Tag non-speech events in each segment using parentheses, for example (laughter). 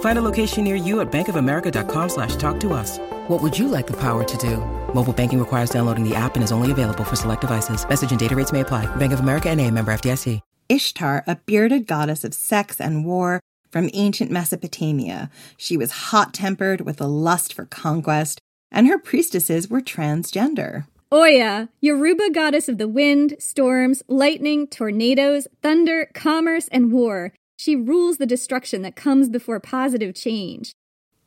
Find a location near you at bankofamerica.com slash talk to us. What would you like the power to do? Mobile banking requires downloading the app and is only available for select devices. Message and data rates may apply. Bank of America and a member FDIC. Ishtar, a bearded goddess of sex and war from ancient Mesopotamia. She was hot tempered with a lust for conquest, and her priestesses were transgender. Oya, Yoruba goddess of the wind, storms, lightning, tornadoes, thunder, commerce, and war. She rules the destruction that comes before positive change.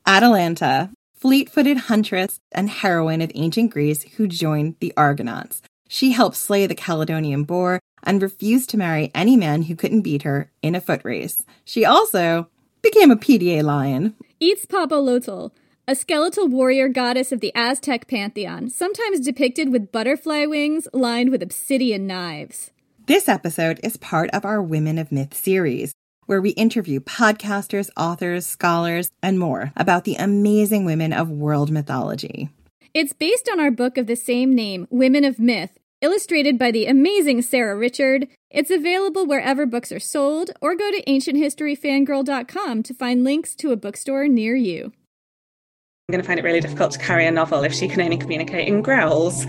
Atalanta, fleet footed huntress and heroine of ancient Greece who joined the Argonauts. She helped slay the Caledonian boar and refused to marry any man who couldn't beat her in a foot race. She also became a PDA lion. Itzpapalotl, a skeletal warrior goddess of the Aztec pantheon, sometimes depicted with butterfly wings lined with obsidian knives. This episode is part of our Women of Myth series, where we interview podcasters, authors, scholars, and more about the amazing women of world mythology. It's based on our book of the same name, Women of Myth, illustrated by the amazing Sarah Richard. It's available wherever books are sold, or go to ancienthistoryfangirl.com to find links to a bookstore near you. I'm going to find it really difficult to carry a novel if she can only communicate in growls.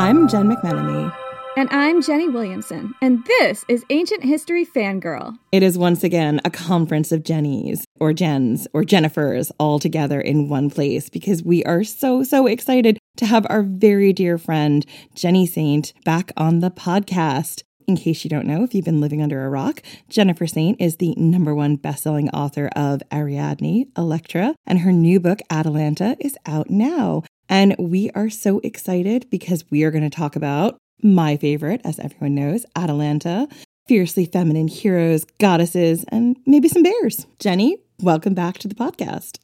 I'm Jen McMenomy. And I'm Jenny Williamson, and this is Ancient History Fangirl. It is once again a conference of Jennies, or Jens, or Jennifers all together in one place because we are so, so excited to have our very dear friend, Jenny Saint, back on the podcast. In case you don't know, if you've been living under a rock, Jennifer Saint is the number one best-selling author of Ariadne, Electra, and her new book, Atalanta, is out now. And we are so excited because we are going to talk about my favorite, as everyone knows, Atalanta, fiercely feminine heroes, goddesses, and maybe some bears. Jenny, welcome back to the podcast.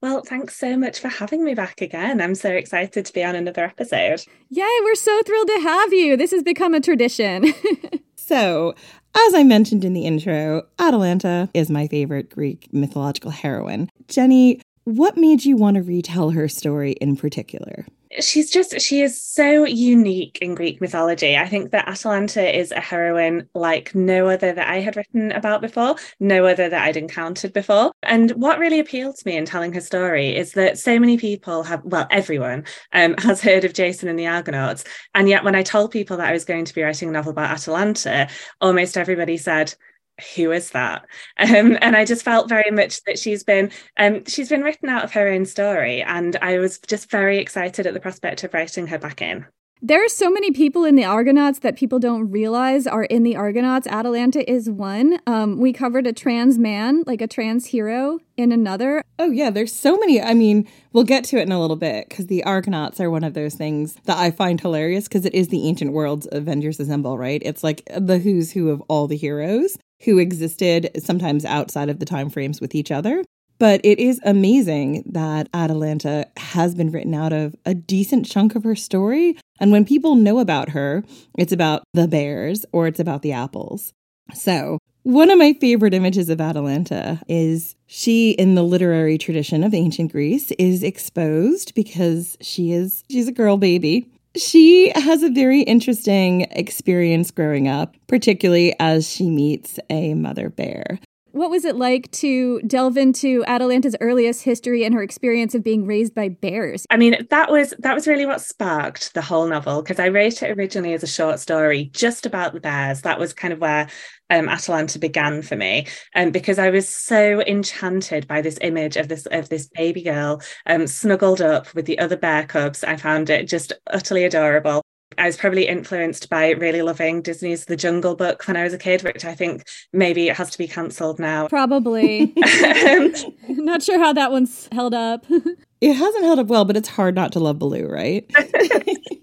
Well, thanks so much for having me back again. I'm so excited to be on another episode. Yay, we're so thrilled to have you. This has become a tradition. (laughs) so, as I mentioned in the intro, Atalanta is my favorite Greek mythological heroine. Jenny, what made you want to retell her story in particular? she's just she is so unique in greek mythology. I think that atalanta is a heroine like no other that i had written about before no other that i'd encountered before. And what really appealed to me in telling her story is that so many people have well everyone um, has heard of jason and the argonauts. And yet when i told people that i was going to be writing a novel about atalanta almost everybody said who is that (laughs) um, and i just felt very much that she's been um, she's been written out of her own story and i was just very excited at the prospect of writing her back in there are so many people in the Argonauts that people don't realize are in the Argonauts. Atalanta is one. Um, we covered a trans man, like a trans hero, in another. Oh, yeah, there's so many. I mean, we'll get to it in a little bit because the Argonauts are one of those things that I find hilarious because it is the ancient world's Avengers Assemble, right? It's like the who's who of all the heroes who existed sometimes outside of the time frames with each other. But it is amazing that Atalanta has been written out of a decent chunk of her story. And when people know about her, it's about the bears or it's about the apples. So, one of my favorite images of Atalanta is she in the literary tradition of ancient Greece is exposed because she is she's a girl baby she has a very interesting experience growing up, particularly as she meets a mother bear. What was it like to delve into Atalanta's earliest history and her experience of being raised by bears? I mean, that was that was really what sparked the whole novel because I wrote it originally as a short story just about the bears. That was kind of where um, Atalanta began for me, and um, because I was so enchanted by this image of this of this baby girl um, snuggled up with the other bear cubs. I found it just utterly adorable. I was probably influenced by really loving Disney's The Jungle Book when I was a kid, which I think maybe it has to be cancelled now. Probably. (laughs) (laughs) um, Not sure how that one's held up. (laughs) it hasn't held up well, but it's hard not to love Baloo, right?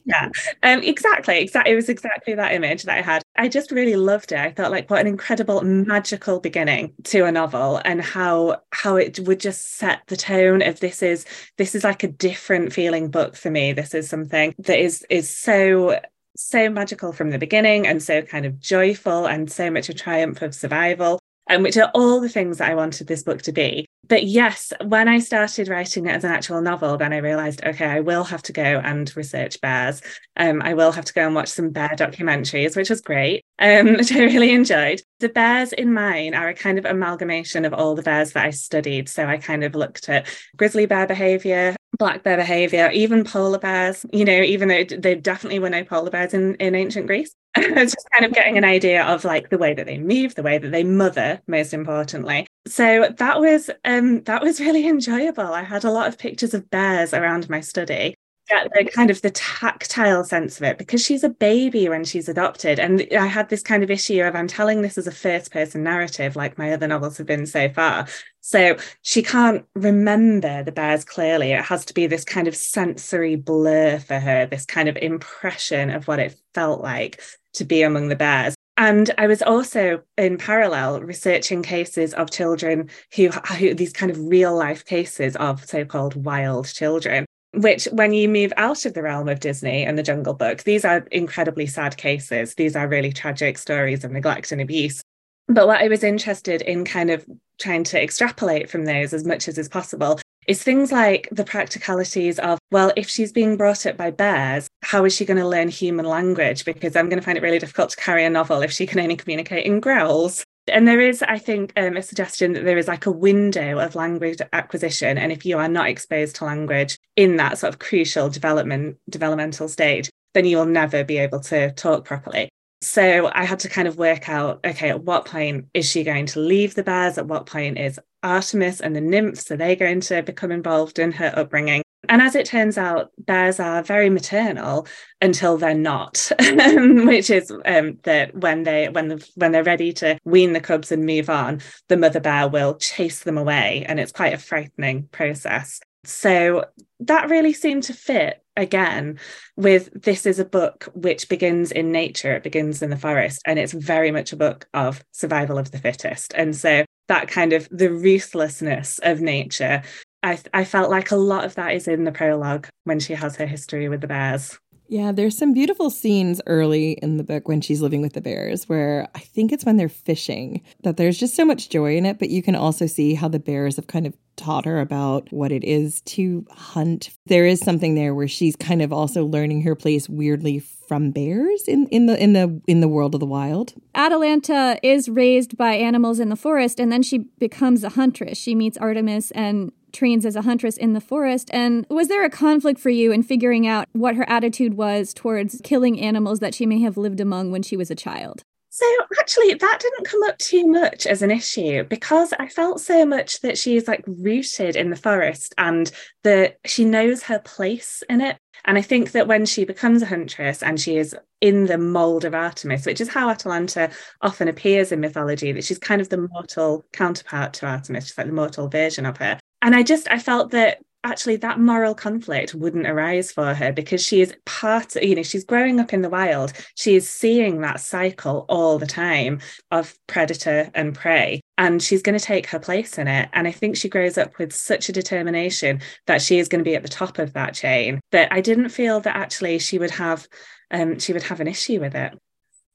Yeah, um, exactly. Exactly. It was exactly that image that I had. I just really loved it. I thought like what an incredible magical beginning to a novel and how how it would just set the tone of this is this is like a different feeling book for me. This is something that is is so so magical from the beginning and so kind of joyful and so much a triumph of survival and which are all the things that I wanted this book to be. But yes, when I started writing it as an actual novel, then I realized, okay, I will have to go and research bears. Um, I will have to go and watch some bear documentaries, which was great, um, (laughs) which I really enjoyed. The bears in mine are a kind of amalgamation of all the bears that I studied. So I kind of looked at grizzly bear behavior, black bear behavior, even polar bears, you know, even though they definitely were no polar bears in, in ancient Greece. (laughs) just kind of getting an idea of like the way that they move, the way that they mother, most importantly. So that was um that was (laughs) really enjoyable. I had a lot of pictures of bears around my study get the kind of the tactile sense of it because she's a baby when she's adopted. And I had this kind of issue of I'm telling this as a first person narrative, like my other novels have been so far. So she can't remember the bears clearly. It has to be this kind of sensory blur for her, this kind of impression of what it felt like to be among the bears. And I was also in parallel researching cases of children who, who these kind of real life cases of so called wild children which when you move out of the realm of Disney and the Jungle Book, these are incredibly sad cases. These are really tragic stories of neglect and abuse. But what I was interested in kind of trying to extrapolate from those as much as is possible is things like the practicalities of, well, if she's being brought up by bears, how is she going to learn human language? Because I'm going to find it really difficult to carry a novel if she can only communicate in growls. And there is, I think, um, a suggestion that there is like a window of language acquisition. And if you are not exposed to language in that sort of crucial development developmental stage, then you will never be able to talk properly. So I had to kind of work out, okay, at what point is she going to leave the bears? At what point is Artemis and the nymphs, are they going to become involved in her upbringing? And as it turns out, bears are very maternal until they're not, (laughs) which is um, that when they when the, when they're ready to wean the cubs and move on, the mother bear will chase them away, and it's quite a frightening process. So that really seemed to fit again with this is a book which begins in nature, it begins in the forest, and it's very much a book of survival of the fittest. And so that kind of the ruthlessness of nature I, I felt like a lot of that is in the prologue when she has her history with the bears. Yeah, there's some beautiful scenes early in the book when she's living with the bears where I think it's when they're fishing that there's just so much joy in it, but you can also see how the bears have kind of taught her about what it is to hunt. There is something there where she's kind of also learning her place weirdly from bears in, in the in the in the world of the wild. Atalanta is raised by animals in the forest and then she becomes a huntress. She meets Artemis and trains as a huntress in the forest. And was there a conflict for you in figuring out what her attitude was towards killing animals that she may have lived among when she was a child? So actually, that didn't come up too much as an issue because I felt so much that she is like rooted in the forest and that she knows her place in it. And I think that when she becomes a huntress and she is in the mold of Artemis, which is how Atalanta often appears in mythology, that she's kind of the mortal counterpart to Artemis, she's like the mortal version of her and I just I felt that actually that moral conflict wouldn't arise for her because she is part you know she's growing up in the wild. She is seeing that cycle all the time of predator and prey and she's going to take her place in it. And i think she grows up with such a determination that she is going to be at the top of that chain that i didn't feel that actually she would have um, she would have an issue with it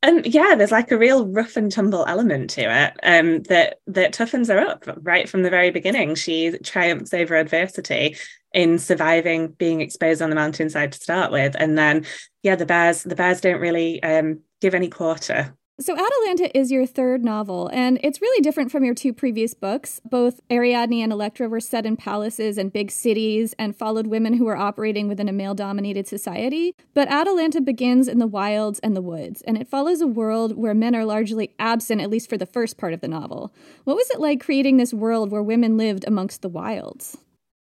and yeah, there's like a real rough and tumble element to it um, that that toughens her up right from the very beginning. She triumphs over adversity in surviving being exposed on the mountainside to start with, and then yeah, the bears the bears don't really um, give any quarter So, Atalanta is your third novel, and it's really different from your two previous books. Both Ariadne and Electra were set in palaces and big cities and followed women who were operating within a male dominated society. But Atalanta begins in the wilds and the woods, and it follows a world where men are largely absent, at least for the first part of the novel. What was it like creating this world where women lived amongst the wilds?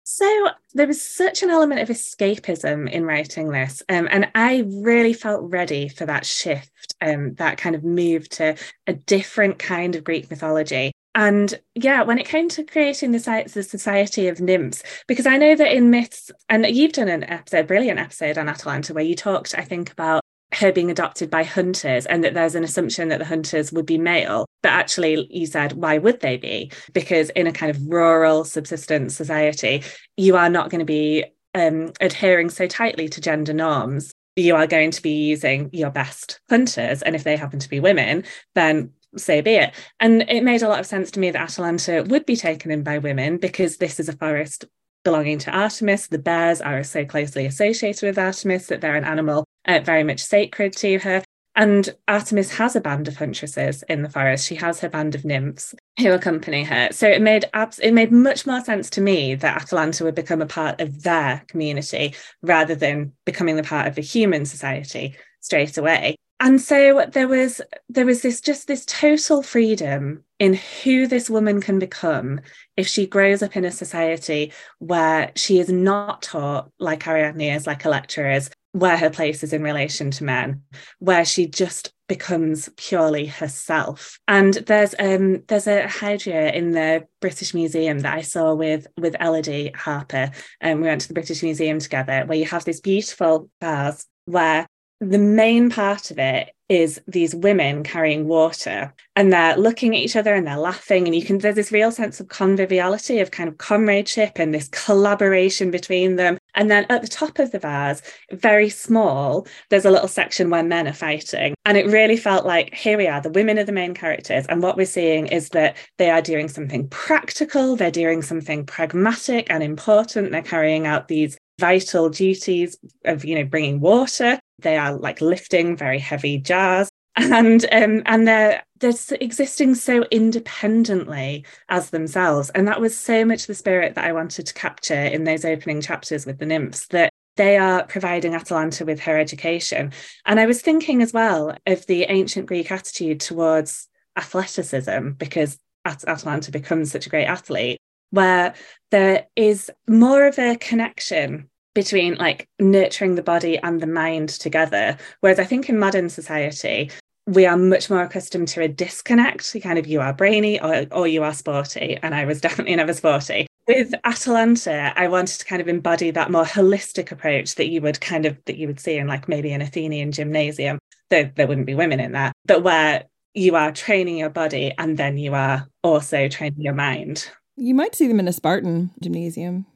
So there was such an element of escapism in writing this, um, and I really felt ready for that shift, um, that kind of move to a different kind of Greek mythology. And yeah, when it came to creating the, the Society of Nymphs, because I know that in myths, and you've done an episode, brilliant episode on Atalanta, where you talked, I think, about her being adopted by hunters and that there's an assumption that the hunters would be male. But actually, you said, why would they be? Because in a kind of rural subsistence society, you are not going to be um, adhering so tightly to gender norms. You are going to be using your best hunters. And if they happen to be women, then so be it. And it made a lot of sense to me that Atalanta would be taken in by women because this is a forest belonging to Artemis. The bears are so closely associated with Artemis that they're an animal uh, very much sacred to her. And Artemis has a band of huntresses in the forest. She has her band of nymphs who accompany her. So it made abs- it made much more sense to me that Atalanta would become a part of their community rather than becoming the part of a human society straight away. And so there was there was this just this total freedom in who this woman can become if she grows up in a society where she is not taught like Ariadne is, like Electra is, where her place is in relation to men, where she just becomes purely herself. And there's um there's a hydria in the British Museum that I saw with with Elodie Harper, and we went to the British Museum together, where you have this beautiful vase where the main part of it is these women carrying water and they're looking at each other and they're laughing and you can there's this real sense of conviviality of kind of comradeship and this collaboration between them. And then at the top of the vase very small there's a little section where men are fighting. And it really felt like here we are the women are the main characters. And what we're seeing is that they are doing something practical they're doing something pragmatic and important. They're carrying out these vital duties of you know bringing water. They are like lifting very heavy jars. And um, and they're they're existing so independently as themselves. And that was so much the spirit that i wanted to capture in those opening chapters with the nymphs that they are providing atalanta with her education. And i was thinking as well of the ancient greek attitude towards athleticism because atalanta becomes such a great athlete where there is more of a connection between like nurturing the body and the mind together. Whereas I think in modern society, we are much more accustomed to a disconnect. Kind of you are brainy or, or you are sporty. And I was (laughs) definitely never sporty. With Atalanta, I wanted to kind of embody that more holistic approach that you would kind of that you would see in like maybe an Athenian gymnasium. Though there wouldn't be women in that, but where you are training your body and then you are also training your mind. You might see them in a Spartan gymnasium.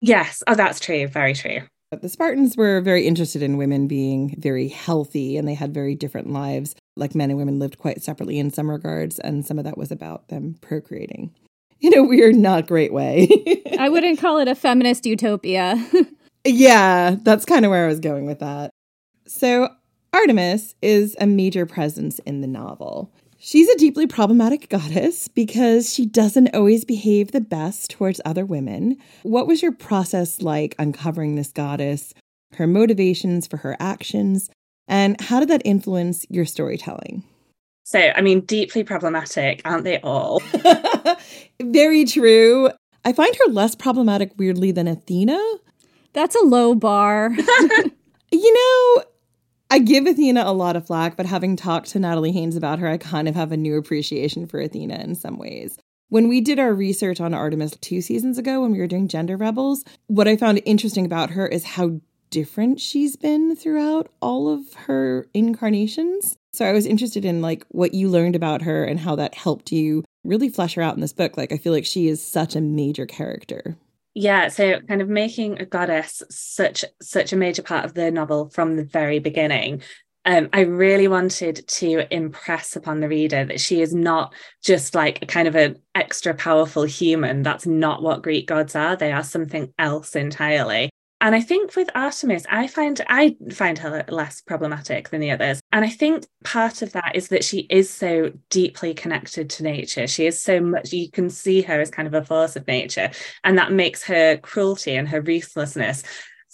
Yes. Oh, that's true. Very true. But the Spartans were very interested in women being very healthy and they had very different lives. Like men and women lived quite separately in some regards, and some of that was about them procreating in a weird, not great way. (laughs) I wouldn't call it a feminist utopia. (laughs) yeah, that's kind of where I was going with that. So, Artemis is a major presence in the novel. She's a deeply problematic goddess because she doesn't always behave the best towards other women. What was your process like uncovering this goddess, her motivations for her actions, and how did that influence your storytelling? So, I mean, deeply problematic, aren't they all? (laughs) Very true. I find her less problematic, weirdly, than Athena. That's a low bar. (laughs) you know, I give Athena a lot of flack, but having talked to Natalie Haynes about her, I kind of have a new appreciation for Athena in some ways. When we did our research on Artemis two seasons ago, when we were doing Gender Rebels, what I found interesting about her is how different she's been throughout all of her incarnations. So I was interested in like what you learned about her and how that helped you really flesh her out in this book. Like I feel like she is such a major character yeah so kind of making a goddess such such a major part of the novel from the very beginning um, I really wanted to impress upon the reader that she is not just like a kind of an extra powerful human. That's not what Greek gods are. They are something else entirely. And I think with Artemis, I find I find her less problematic than the others. And I think part of that is that she is so deeply connected to nature. She is so much you can see her as kind of a force of nature. And that makes her cruelty and her ruthlessness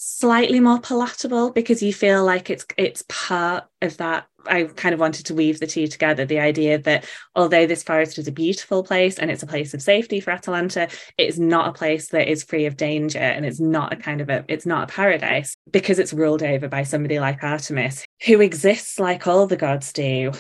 slightly more palatable because you feel like it's it's part of that. I kind of wanted to weave the two together the idea that although this forest is a beautiful place and it's a place of safety for Atalanta it is not a place that is free of danger and it's not a kind of a it's not a paradise because it's ruled over by somebody like Artemis who exists like all the gods do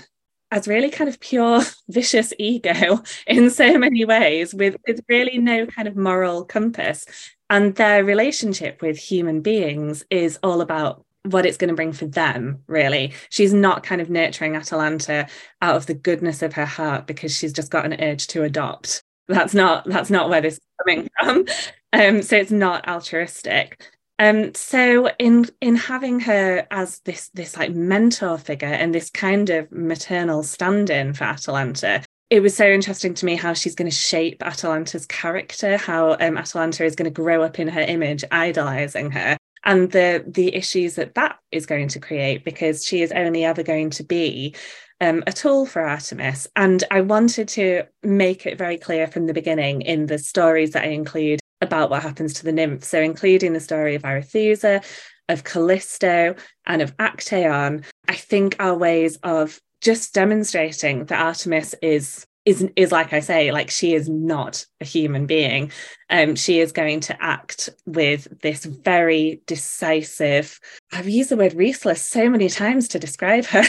as really kind of pure (laughs) vicious ego in so many ways with, with really no kind of moral compass and their relationship with human beings is all about what it's going to bring for them really. She's not kind of nurturing atalanta out of the goodness of her heart because she's just got an urge to adopt. That's not that's not where this is coming from. (laughs) Um so it's not altruistic. Um so in in having her as this this like mentor figure and this kind of maternal stand-in for atalanta it was so interesting to me how she's going to shape Atalanta's character, how um, Atalanta is going to grow up in her image, idolizing her, and the the issues that that is going to create because she is only ever going to be um, a tool for Artemis. And I wanted to make it very clear from the beginning in the stories that I include about what happens to the nymphs. So, including the story of Arethusa, of Callisto, and of Actaeon, I think are ways of just demonstrating that Artemis is is is like I say, like she is not a human being. Um, she is going to act with this very decisive. I've used the word ruthless so many times to describe her, (laughs)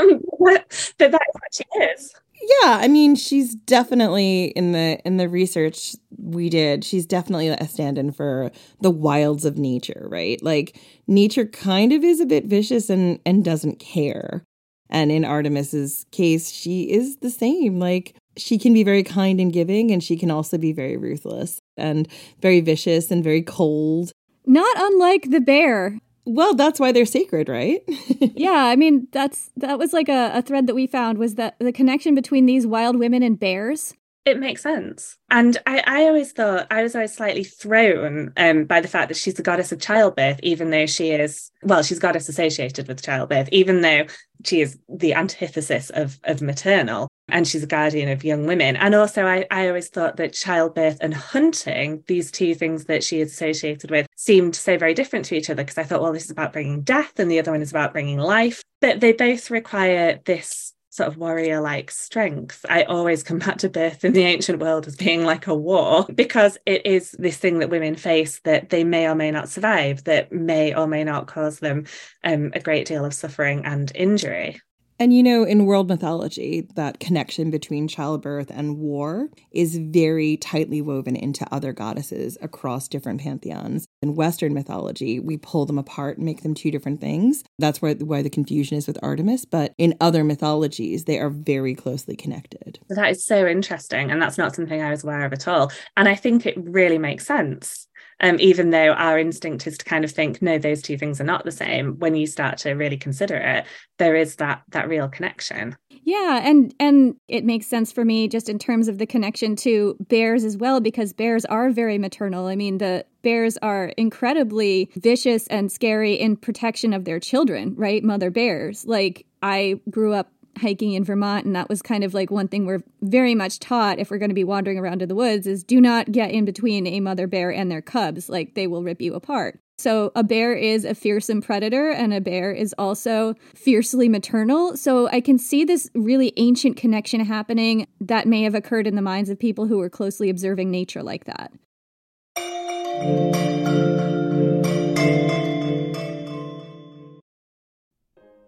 um, but that's what she is. Yeah, I mean, she's definitely in the in the research we did. She's definitely a stand-in for the wilds of nature, right? Like nature kind of is a bit vicious and and doesn't care. And in Artemis's case, she is the same. Like she can be very kind and giving, and she can also be very ruthless and very vicious and very cold. Not unlike the bear. Well, that's why they're sacred, right? (laughs) yeah, I mean that's that was like a, a thread that we found was that the connection between these wild women and bears it makes sense. And I, I always thought I was always slightly thrown um, by the fact that she's the goddess of childbirth, even though she is, well, she's goddess associated with childbirth, even though she is the antithesis of, of maternal and she's a guardian of young women. And also, I, I always thought that childbirth and hunting, these two things that she is associated with, seemed so very different to each other because I thought, well, this is about bringing death and the other one is about bringing life. But they both require this sort of warrior like strength. I always come back to birth in the ancient world as being like a war because it is this thing that women face that they may or may not survive, that may or may not cause them um, a great deal of suffering and injury. And you know, in world mythology, that connection between childbirth and war is very tightly woven into other goddesses across different pantheons. In Western mythology, we pull them apart and make them two different things. That's why, why the confusion is with Artemis. But in other mythologies, they are very closely connected. That is so interesting. And that's not something I was aware of at all. And I think it really makes sense um, even though our instinct is to kind of think no those two things are not the same when you start to really consider it there is that that real connection. Yeah and and it makes sense for me just in terms of the connection to bears as well because bears are very maternal. I mean the bears are incredibly vicious and scary in protection of their children right? Mother bears. Like i grew up hiking in Vermont, and that was kind of like one thing we're very much taught if we're going to be wandering around in the woods is do not get in between a mother bear and their cubs, like they will rip you apart. So, a bear is a fearsome predator, and a bear is also fiercely maternal. So, I can see this really ancient connection happening that may have occurred in the minds of people who were closely observing nature like that.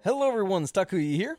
Hello, everyone. Stakuyi here.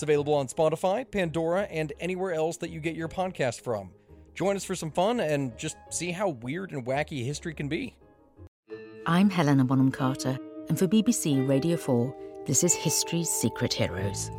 It's available on Spotify, Pandora, and anywhere else that you get your podcast from. Join us for some fun and just see how weird and wacky history can be. I'm Helena Bonham Carter, and for BBC Radio 4, this is History's Secret Heroes,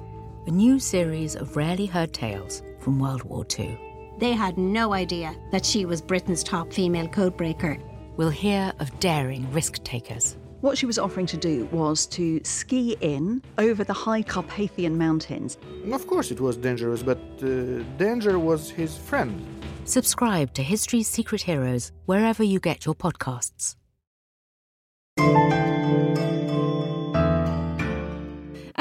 a new series of rarely heard tales from World War II. They had no idea that she was Britain's top female codebreaker. We'll hear of daring risk takers. What she was offering to do was to ski in over the high Carpathian mountains. Of course, it was dangerous, but uh, danger was his friend. Subscribe to History's Secret Heroes wherever you get your podcasts.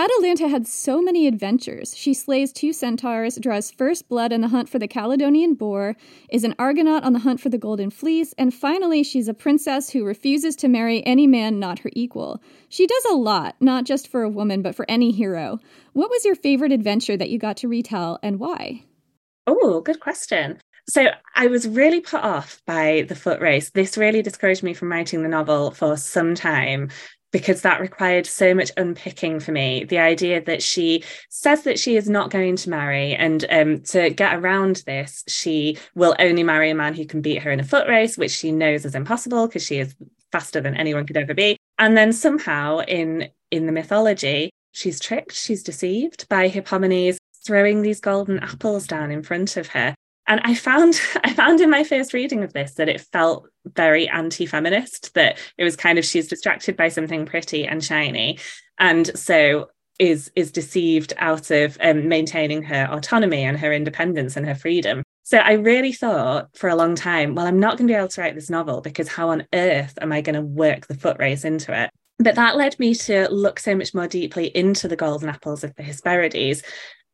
Atalanta had so many adventures. She slays two centaurs, draws first blood in the hunt for the Caledonian boar, is an Argonaut on the hunt for the Golden Fleece, and finally, she's a princess who refuses to marry any man not her equal. She does a lot, not just for a woman, but for any hero. What was your favorite adventure that you got to retell, and why? Oh, good question. So I was really put off by the foot race. This really discouraged me from writing the novel for some time because that required so much unpicking for me. The idea that she says that she is not going to marry, and um, to get around this, she will only marry a man who can beat her in a foot race, which she knows is impossible because she is faster than anyone could ever be. And then somehow in in the mythology, she's tricked, she's deceived by Hippomenes throwing these golden apples down in front of her and i found (laughs) i found in my first reading of this that it felt very anti-feminist that it was kind of she's distracted by something pretty and shiny. And so is is deceived out of um, maintaining her autonomy and her independence and her freedom. So i really thought for a long time well i'm not going to be able to write this novel because how on earth am i going to work the foot race into it? But that led me to look so much more deeply into the golden apples of the Hesperides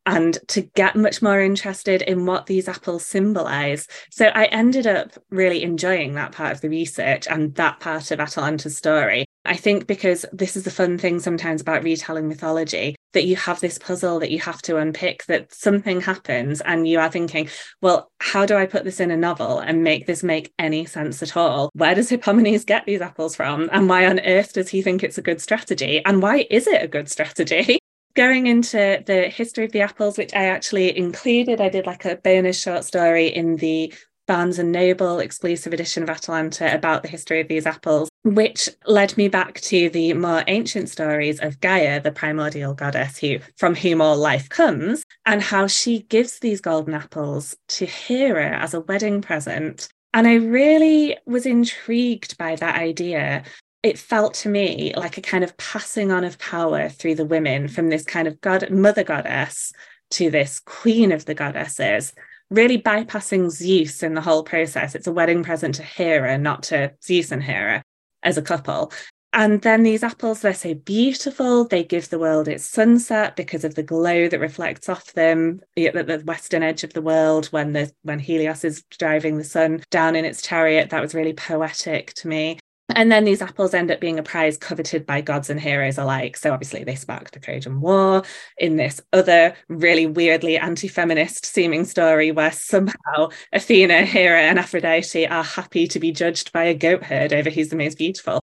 and to get much more interested in what these apples symbolize. So I ended up really enjoying that part of the research and that part of Atalanta's story. I think because this is the fun thing sometimes about retelling mythology that you have this puzzle that you have to unpick, that something happens and you are thinking, well, how do I put this in a novel and make this make any sense at all? Where does Hippomenes get these apples from? And why on earth does he think it's a good strategy? And why is it a good strategy? (laughs) going into the history of the apples, which I actually included, I did like a bonus short story in the Barnes and Noble exclusive edition of Atalanta about the history of these apples, which led me back to the more ancient stories of Gaia, the primordial goddess who from whom all life comes, and how she gives these golden apples to Hera as a wedding present. And I really was intrigued by that idea it felt to me like a kind of passing on of power through the women from this kind of god mother goddess to this queen of the goddesses really bypassing zeus in the whole process. It's a wedding present to hera not to zeus and hera as a couple. And then these apples they're so beautiful. They give the world its sunset because of the glow that reflects off them at the western edge of the world when the when helios is driving the sun down in its chariot. That was really poetic to me and then these apples end up being a prize coveted by gods and heroes alike. So obviously they sparked the Trojan War in this other really weirdly anti-feminist seeming story where somehow Athena, Hera, and Aphrodite are happy to be judged by a goat herd over who's the most beautiful.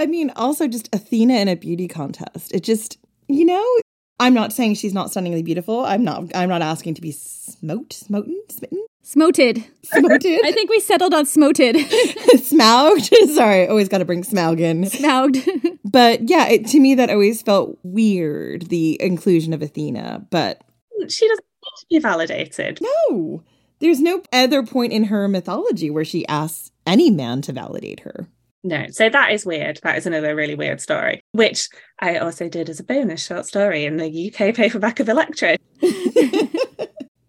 I mean, also just Athena in a beauty contest. It just, you know, I'm not saying she's not stunningly beautiful. I'm not I'm not asking to be smote, smoten, smitten. Smoted. Smoted. I think we settled on smoted. (laughs) Smoughed. (laughs) Sorry, always got to bring Smaug in. Smauged. (laughs) but yeah, it, to me that always felt weird, the inclusion of Athena. But she doesn't need to be validated. No. There's no other point in her mythology where she asks any man to validate her. No, so that is weird. That is another really weird story, which I also did as a bonus short story in the UK paperback of Electra.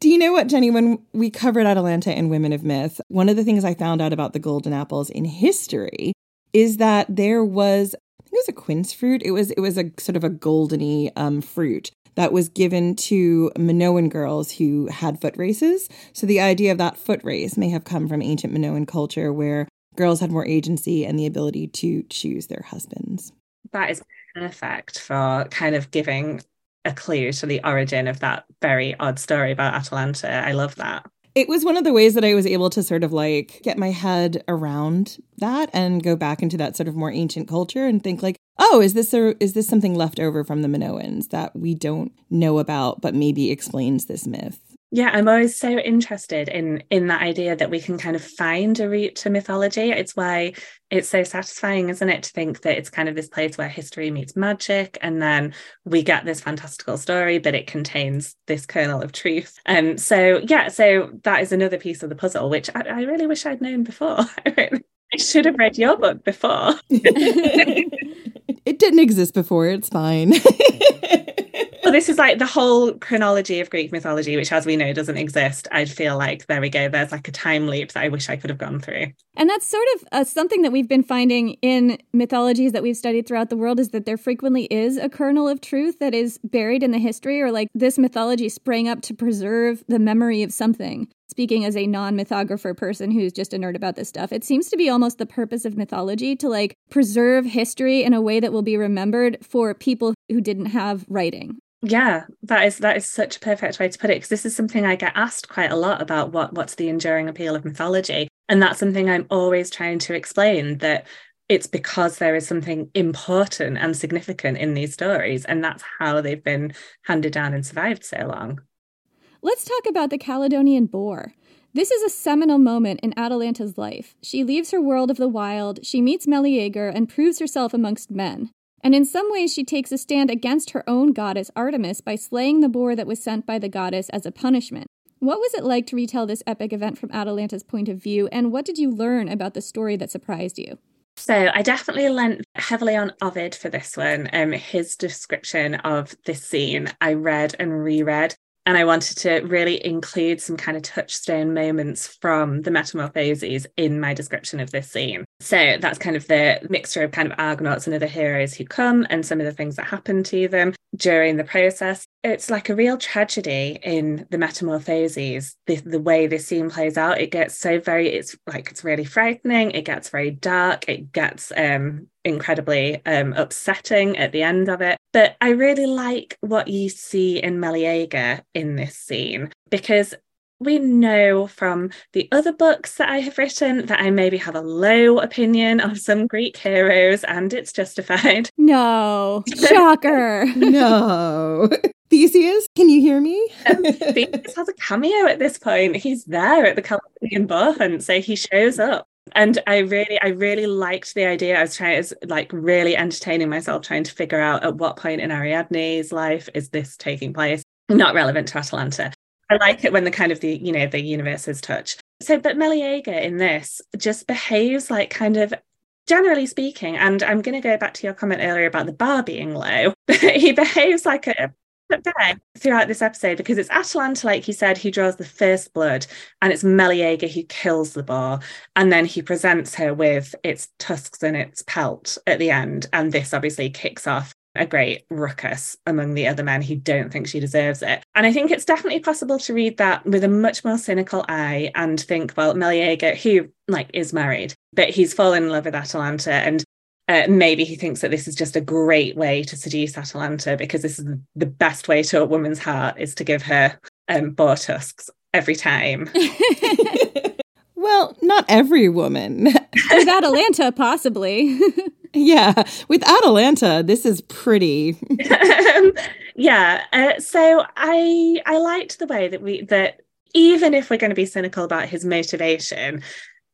Do you know what, Jenny? When we covered Atalanta and Women of Myth, one of the things I found out about the golden apples in history is that there was, I think it was a quince fruit. It was it was a sort of a goldeny um, fruit that was given to Minoan girls who had foot races. So the idea of that foot race may have come from ancient Minoan culture where girls had more agency and the ability to choose their husbands. That is perfect for kind of giving a clue to the origin of that very odd story about Atalanta. I love that. It was one of the ways that I was able to sort of like get my head around that and go back into that sort of more ancient culture and think like, Oh, is this a, is this something left over from the Minoans that we don't know about, but maybe explains this myth? Yeah, I'm always so interested in in that idea that we can kind of find a route to mythology. It's why it's so satisfying, isn't it, to think that it's kind of this place where history meets magic, and then we get this fantastical story, but it contains this kernel of truth. And um, so, yeah, so that is another piece of the puzzle, which I, I really wish I'd known before. (laughs) I should have read your book before. (laughs) (laughs) it didn't exist before. It's fine. This is like the whole chronology of Greek mythology, which, as we know, doesn't exist. I feel like there we go. There's like a time leap that I wish I could have gone through. And that's sort of uh, something that we've been finding in mythologies that we've studied throughout the world is that there frequently is a kernel of truth that is buried in the history, or like this mythology sprang up to preserve the memory of something. Speaking as a non mythographer person who's just a nerd about this stuff, it seems to be almost the purpose of mythology to like preserve history in a way that will be remembered for people who didn't have writing yeah that is that is such a perfect way to put it because this is something i get asked quite a lot about what what's the enduring appeal of mythology and that's something i'm always trying to explain that it's because there is something important and significant in these stories and that's how they've been handed down and survived so long let's talk about the caledonian boar this is a seminal moment in Atalanta's life. She leaves her world of the wild, she meets Meleager, and proves herself amongst men. And in some ways, she takes a stand against her own goddess Artemis by slaying the boar that was sent by the goddess as a punishment. What was it like to retell this epic event from Atalanta's point of view, and what did you learn about the story that surprised you? So I definitely lent heavily on Ovid for this one. Um, his description of this scene I read and reread and I wanted to really include some kind of touchstone moments from the metamorphoses in my description of this scene. So that's kind of the mixture of kind of Argonauts and other heroes who come and some of the things that happen to them during the process. It's like a real tragedy in the metamorphoses, the, the way this scene plays out. It gets so very, it's like it's really frightening, it gets very dark, it gets um incredibly um, upsetting at the end of it. But I really like what you see in Meleager in this scene because we know from the other books that I have written that I maybe have a low opinion of some Greek heroes, and it's justified. (laughs) No, shocker. (laughs) no. Theseus, can you hear me? (laughs) um, Theseus has a cameo at this point. He's there at the Caledonian Boar Hunt, so he shows up and i really i really liked the idea i was trying was like really entertaining myself trying to figure out at what point in ariadne's life is this taking place. Not relevant to atalanta. I like it when the kind of the you know the universes touch so but meleager in this just behaves like kind of generally speaking and i'm going to go back to your comment earlier about the bar being low (laughs) he behaves like a throughout this episode because it's Atalanta, like he said, who draws the first blood, and it's Meleager who kills the boar, and then he presents her with its tusks and its pelt at the end, and this obviously kicks off a great ruckus among the other men who don't think she deserves it. And I think it's definitely possible to read that with a much more cynical eye and think, well, Meleager, who like is married, but he's fallen in love with Atalanta and uh, maybe he thinks that this is just a great way to seduce Atalanta because this is the best way to a woman's heart is to give her um, boar tusks every time. (laughs) well, not every woman. (laughs) with Atalanta, possibly. (laughs) yeah, with Atalanta, this is pretty. um, yeah, uh, so I I liked the way that we that even if we're going to be cynical about his motivation,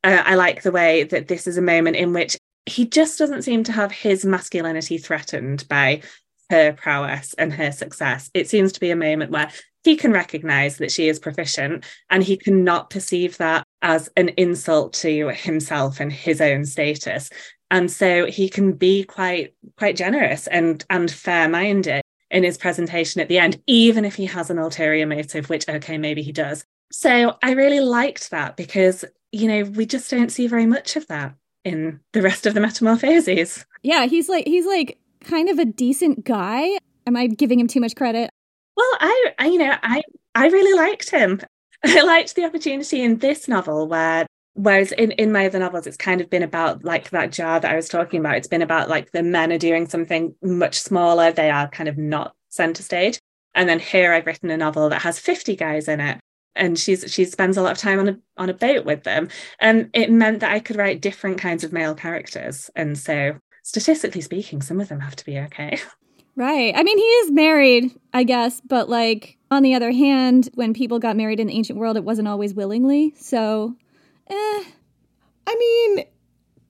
uh, I like the way that this is a moment in which he just doesn't seem to have his masculinity threatened by her prowess and her success. It seems to be a moment where he can recognize that she is proficient and he cannot perceive that as an insult to himself and his own status. And so he can be quite quite generous and and fair-minded in his presentation at the end, even if he has an ulterior motive, which okay, maybe he does. So I really liked that because, you know, we just don't see very much of that in the rest of the metamorphoses. Yeah, he's like he's like kind of a decent guy. Am I giving him too much credit? Well, I, I you know, I I really liked him. (laughs) I liked the opportunity in this novel where whereas in, in my other novels it's kind of been about like that jar that I was talking about. It's been about like the men are doing something much smaller. They are kind of not center stage. And then here I've written a novel that has 50 guys in it and she's she spends a lot of time on a on a boat with them and it meant that I could write different kinds of male characters and so statistically speaking, some of them have to be okay. (laughs) Right. I mean, he is married, I guess, but like on the other hand, when people got married in the ancient world, it wasn't always willingly. So, eh. I mean,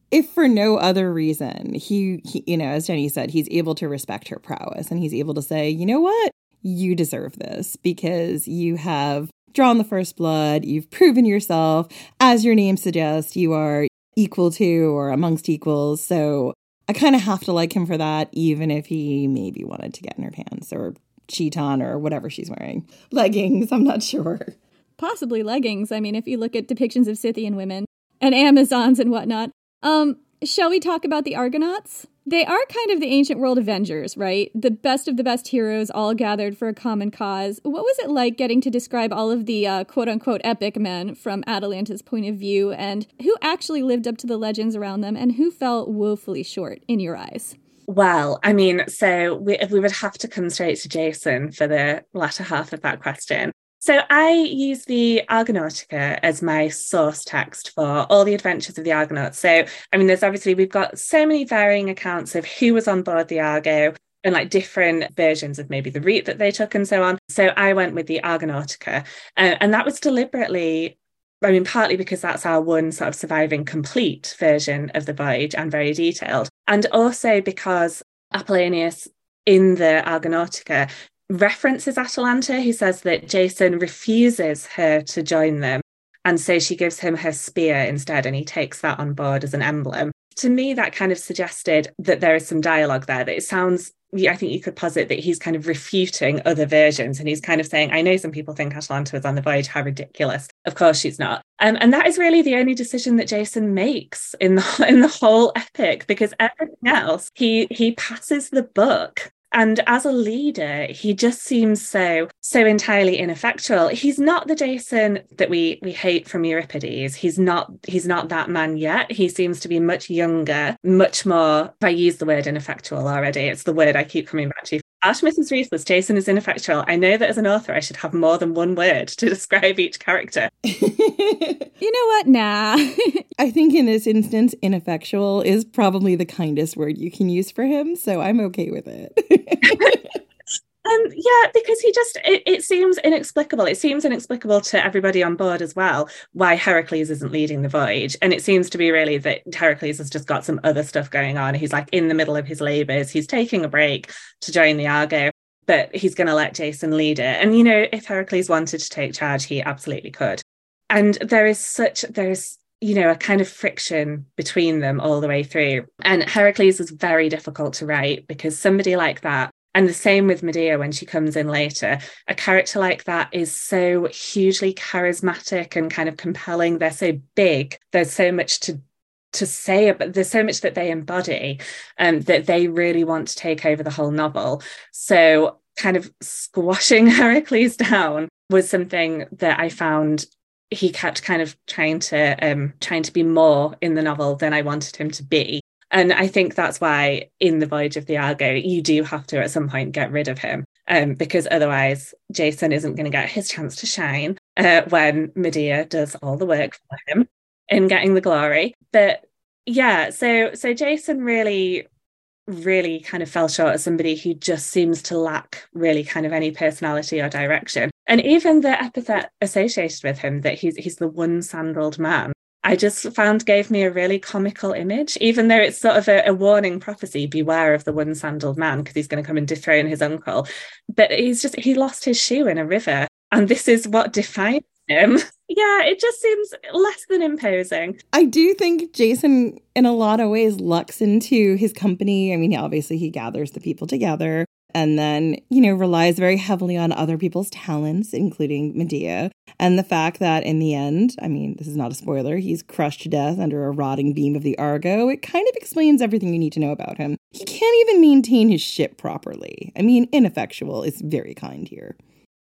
if for no other reason, he, he, you know, as Jenny said, he's able to respect her prowess and he's able to say, you know what? You deserve this because you have drawn the first blood, you've proven yourself. As your name suggests, you are equal to or amongst equals. So I kind of have to like him for that, even if he maybe wanted to get in her pants or cheat on or whatever she's wearing. Leggings, I'm not sure. Possibly leggings. I mean, if you look at depictions of Scythian women and Amazons and whatnot. Um, shall we talk about the Argonauts? They are kind of the ancient world Avengers, right? The best of the best heroes all gathered for a common cause. What was it like getting to describe all of the uh, quote unquote epic men from Atalanta's point of view and who actually lived up to the legends around them and who fell woefully short in your eyes? Well, I mean, so we, we would have to come straight to Jason for the latter half of that question. So I use the Argonautica as my source text for all the adventures of the Argonauts. So, I mean, there's obviously, we've got so many varying accounts of who was on board the Argo and like different versions of maybe the route that they took and so on. So I went with the Argonautica. Uh, and that was deliberately I mean, partly because that's our one sort of surviving complete version of the voyage and very detailed. And also because Apollonius in the Argonautica references Atalanta. who says that Jason refuses her to join them. And so she gives him her spear instead, and he takes that on board as an emblem. To me, that kind of suggested that there is some dialogue there, that it sounds, I think you could posit that he's kind of refuting other versions. And he's kind of saying, I know some people think Atalanta was on the voyage, how ridiculous. Of course she's not. Um, and that is really the only decision that Jason makes in the, (laughs) in the whole epic, because everything else, he, he passes the book and as a leader, he just seems so, so entirely ineffectual. He's not the Jason that we we hate from Euripides. He's not he's not that man yet. He seems to be much younger, much more. If I use the word ineffectual already, it's the word I keep coming back to. Artemis is ruthless, Jason is ineffectual. I know that as an author, I should have more than one word to (laughs) describe each character. (laughs) you know what? Nah. (laughs) I think in this instance, ineffectual is probably the kindest word you can use for him, so I'm okay with it. Um, yeah, because he just it, it, seems inexplicable. It seems inexplicable to everybody on board as well why Heracles isn't leading the voyage. And it seems to be really that Heracles has just got some other stuff going on. He's like in the middle of his labors. He's taking a break to join the Argo, but he's going to let Jason lead it. And you know, if Heracles wanted to take charge, he absolutely could. And there is such there's you know, a kind of friction between them all the way through. And Heracles was very difficult to write because somebody like that and the same with Medea when she comes in later. A character like that is so hugely charismatic and kind of compelling. They're so big. There's so much to to say but there's so much that they embody um, that they really want to take over the whole novel so kind of squashing (laughs) heracles down was something that i found he kept kind of trying to um, trying to be more in the novel than i wanted him to be and I think that's why in the Voyage of the Argo, you do have to at some point get rid of him. Um, because otherwise, Jason isn't going to get his chance to shine uh, when Medea does all the work for him in getting the glory. But yeah, so so Jason really, really kind of fell short as somebody who just seems to lack really kind of any personality or direction. And even the epithet associated with him that he's he's the one sandaled man I just found gave me a really comical image, even though it's sort of a, a warning prophecy beware of the one sandaled man, because he's going to come and dethrone his uncle. But he's just, he lost his shoe in a river. And this is what defines him. (laughs) yeah, it just seems less than imposing. I do think Jason, in a lot of ways, lucks into his company. I mean, obviously, he gathers the people together and then, you know, relies very heavily on other people's talents, including Medea. And the fact that in the end, I mean, this is not a spoiler, he's crushed to death under a rotting beam of the Argo, it kind of explains everything you need to know about him. He can't even maintain his ship properly. I mean, ineffectual is very kind here.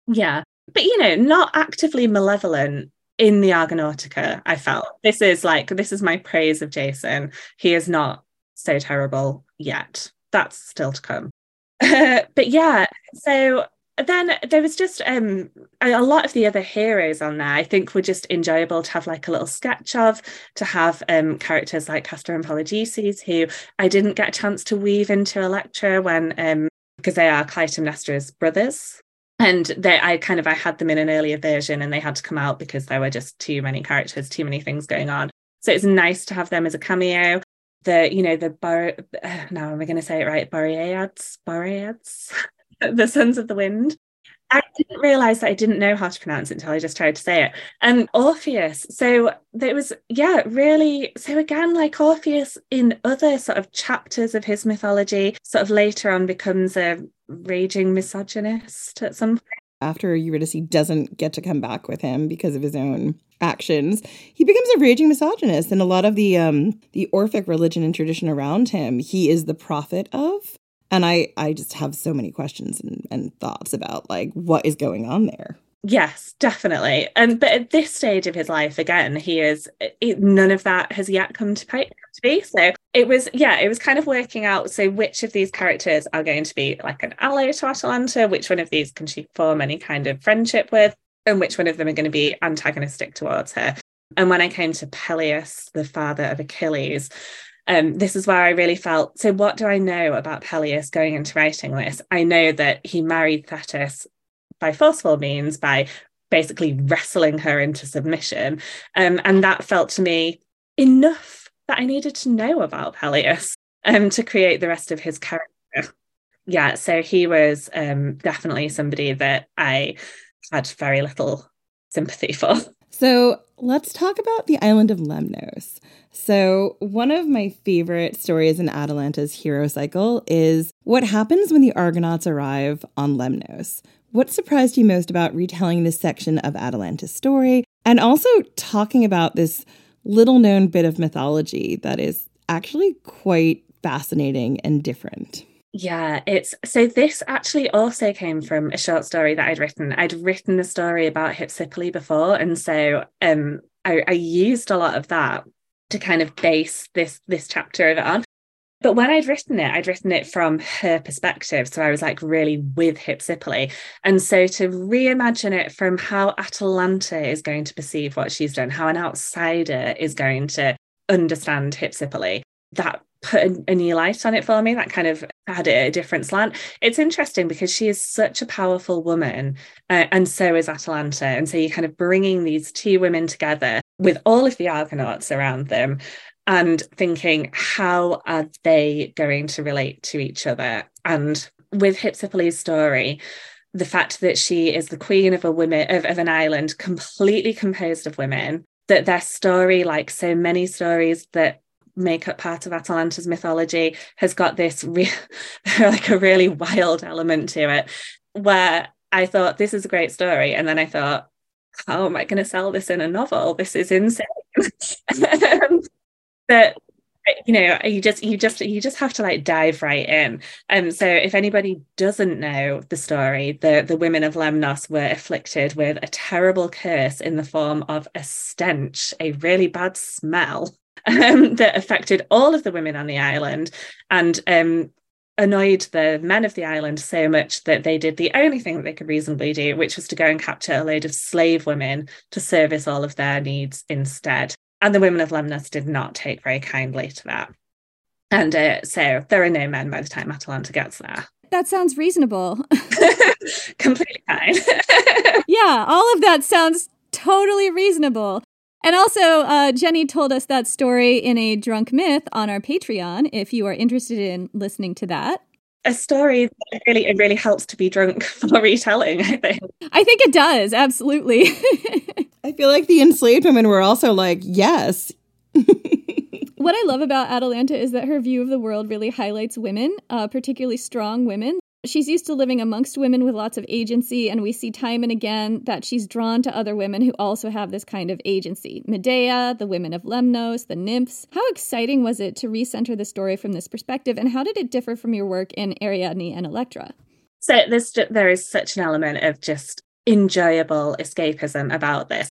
Yeah. But, you know, not actively malevolent in the Argonautica, I felt. This is like, this is my praise of Jason. He is not so terrible yet. That's still to come. (laughs) but yeah, so then there was just um, a lot of the other heroes on there I think were just enjoyable to have like a little sketch of, to have um, characters like Castor and Polydeuces, who I didn't get a chance to weave into Electra when, um, because they are Clytemnestra's brothers. And they, I kind of, I had them in an earlier version and they had to come out because there were just too many characters, too many things going on. So it's nice to have them as a cameo the you know the bar (sighs) now am I going to say it right Boreads Boreads (laughs) the Sons of the Wind I didn't realize that I didn't know how to pronounce it until I just tried to say it. And Orpheus. So there was, yeah, really. So again, like Orpheus in other sort of chapters of his mythology, sort of later on becomes a raging misogynist at some point. After Eurydice doesn't get to come back with him because of his own actions, he becomes a raging misogynist. And a lot of the um the Orphic religion and tradition around him, he is the prophet of. And i i just have so many questions and, and thoughts about like what is going on there. Yes definitely. And but at this stage of his life again he is it, none of that has yet come to, pay, to be. So it was yeah it was kind of working out so which of these characters are going to be like an ally to atalanta which one of these can she form any kind of friendship with and which one of them are going to be antagonistic towards her and when i came to peleus the father of achilles um, this is where I really felt so. What do I know about Peleus going into writing this? I know that he married Thetis by forceful means, by basically wrestling her into submission. Um, and that felt to me enough that I needed to know about Peleus um, to create the rest of his character. Yeah, so he was um, definitely somebody that I had very little sympathy for. So let's talk about the island of Lemnos. So, one of my favorite stories in Atalanta's hero cycle is what happens when the Argonauts arrive on Lemnos. What surprised you most about retelling this section of Atalanta's story and also talking about this little known bit of mythology that is actually quite fascinating and different? Yeah, it's so this actually also came from a short story that I'd written. I'd written a story about Hypsipyle before, and so um I, I used a lot of that to kind of base this this chapter of it on. But when I'd written it, I'd written it from her perspective. So I was like really with Hypsipyle. And so to reimagine it from how Atalanta is going to perceive what she's done, how an outsider is going to understand Hypsipyle, that put a, a, new light on it for me that kind of had a different slant it's interesting because she is such a powerful woman uh, and so is atalanta and so you're kind of bringing these two women together with all of the argonauts around them and thinking how are they going to relate to each other? And with hypsipyle's story the fact that she is the queen of a woman of, of an island completely composed of women that their story like so many stories that make up part of Atalanta's mythology has got this re- (laughs) like a really wild element to it where I thought this is a great story. And then I thought how am I going to sell this in a novel? This is insane (laughs) um, but you know you just you just you just have to like dive right in um, so if anybody doesn't know the story the the women of lemnos were afflicted with a terrible curse in the form of a stench a really bad smell (laughs) um, that affected all of the women on the island and um, annoyed the men of the island so much that they did the only thing that they could reasonably do, which was to go and capture a load of slave women to service all of their needs instead. And the women of Lemnos did not take very kindly to that. And uh, so there are no men by the time Atalanta gets there. That sounds reasonable. (laughs) (laughs) Completely fine. (laughs) yeah, all of that sounds totally reasonable. And also, uh, Jenny told us that story in a drunk myth on our Patreon. If you are interested in listening to that, a story that really it really helps to be drunk for retelling. I think. I think it does absolutely. I feel like the enslaved women were also like, yes. (laughs) what I love about Atalanta is that her view of the world really highlights women, uh, particularly strong women. She's used to living amongst women with lots of agency, and we see time and again that she's drawn to other women who also have this kind of agency. Medea, the women of Lemnos, the nymphs. How exciting was it to recenter the story from this perspective, and how did it differ from your work in Ariadne and Electra? So there's there is such an element of just enjoyable escapism about this.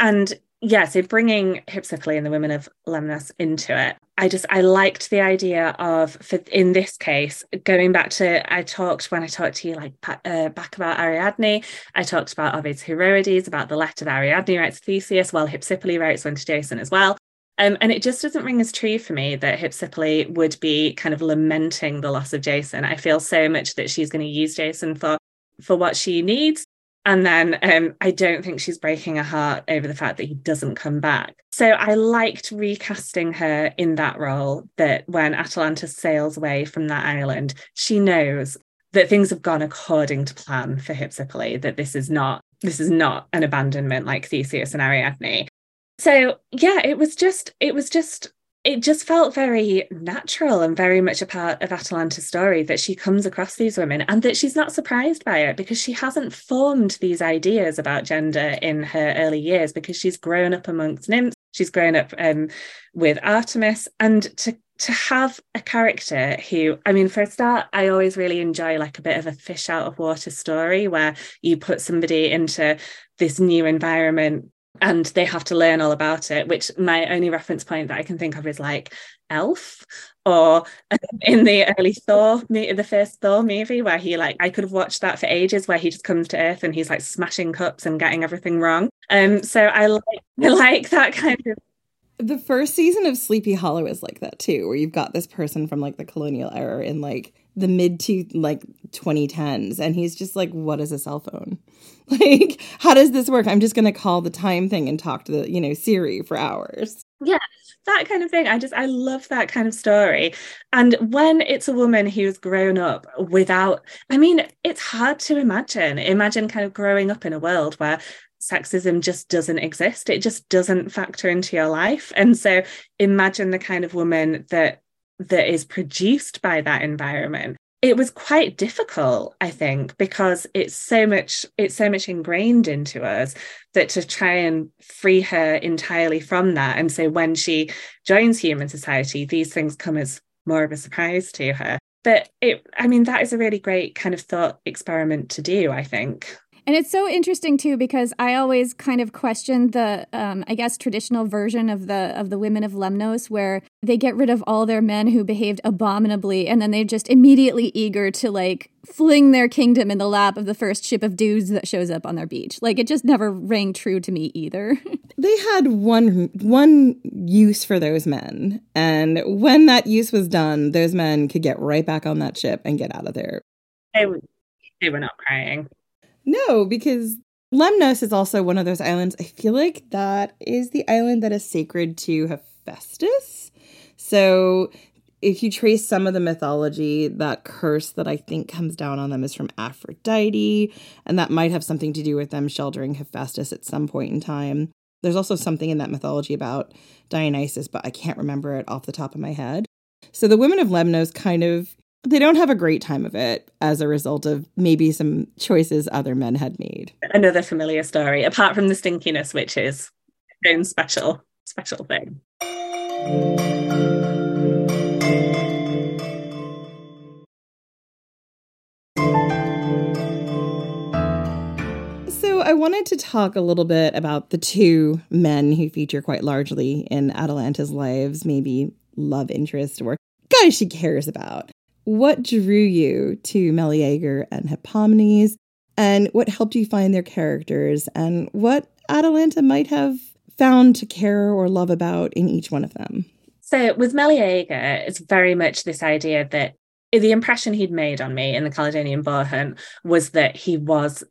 And yeah, so bringing Hypsipyle and the women of Lemnos into it, I just I liked the idea of for in this case going back to I talked when I talked to you like uh, back about Ariadne, I talked about Ovid's Heroides about the letter that Ariadne writes Theseus, while Hypsipyle writes one to Jason as well. Um, and it just doesn't ring as true for me that Hypsipyle would be kind of lamenting the loss of Jason. I feel so much that she's going to use Jason for for what she needs and then um, I don't think she's breaking her heart over the fact that he doesn't come back. So I liked recasting her in that role that when Atalanta sails away from that island, she knows that things have gone according to plan for Hypsipyle, that this is not this is not an abandonment like Theseus and Ariadne. So yeah, it was just it was just it just felt very natural and very much a part of Atalanta's story that she comes across these women and that she's not surprised by it because she hasn't formed these ideas about gender in her early years because she's grown up amongst nymphs, she's grown up um, with Artemis, and to to have a character who, I mean, for a start, I always really enjoy like a bit of a fish out of water story where you put somebody into this new environment and they have to learn all about it which my only reference point that i can think of is like elf or in the early thor the first thor movie where he like i could have watched that for ages where he just comes to earth and he's like smashing cups and getting everything wrong. Um so i like i like that kind of the first season of Sleepy Hollow is like that too, where you've got this person from like the colonial era in like the mid to like 2010s, and he's just like, "What is a cell phone? (laughs) Like, how does this work? I'm just gonna call the time thing and talk to the you know Siri for hours." Yeah, that kind of thing. I just I love that kind of story. And when it's a woman who's grown up without, I mean, it's hard to imagine. Imagine kind of growing up in a world where sexism just doesn't exist. It just doesn't factor into your life. And so imagine the kind of woman that that is produced by that environment. It was quite difficult, I think, because it's so much it's so much ingrained into us that to try and free her entirely from that. And so when she joins human society, these things come as more of a surprise to her. But it I mean, that is a really great kind of thought experiment to do, I think. And it's so interesting too because I always kind of question the, um, I guess, traditional version of the of the women of Lemnos, where they get rid of all their men who behaved abominably, and then they're just immediately eager to like fling their kingdom in the lap of the first ship of dudes that shows up on their beach. Like it just never rang true to me either. (laughs) they had one one use for those men, and when that use was done, those men could get right back on that ship and get out of there. They, they were not crying. No, because Lemnos is also one of those islands. I feel like that is the island that is sacred to Hephaestus. So if you trace some of the mythology, that curse that I think comes down on them is from Aphrodite, and that might have something to do with them sheltering Hephaestus at some point in time. There's also something in that mythology about Dionysus, but I can't remember it off the top of my head. So the women of Lemnos kind of they don't have a great time of it as a result of maybe some choices other men had made. Another familiar story, apart from the stinkiness, which is its own special, special thing. So I wanted to talk a little bit about the two men who feature quite largely in Atalanta's lives, maybe love interest or guys she cares about what drew you to Meleager and Hippomenes, and what helped you find their characters, and what Atalanta might have found to care or love about in each one of them? So, with Meleager, it's very much this idea that the impression he'd made on me in the Caledonian Boar Hunt was that he was